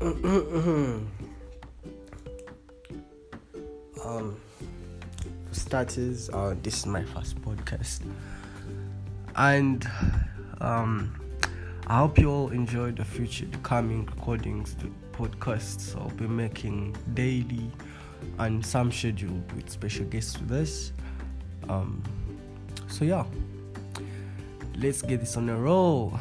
Mm-hmm. um, for starters, uh, this is my first podcast, and um, I hope you all enjoy the future, the coming recordings, the podcasts I'll be making daily, and some scheduled with special guests with us. Um, so yeah, let's get this on a roll.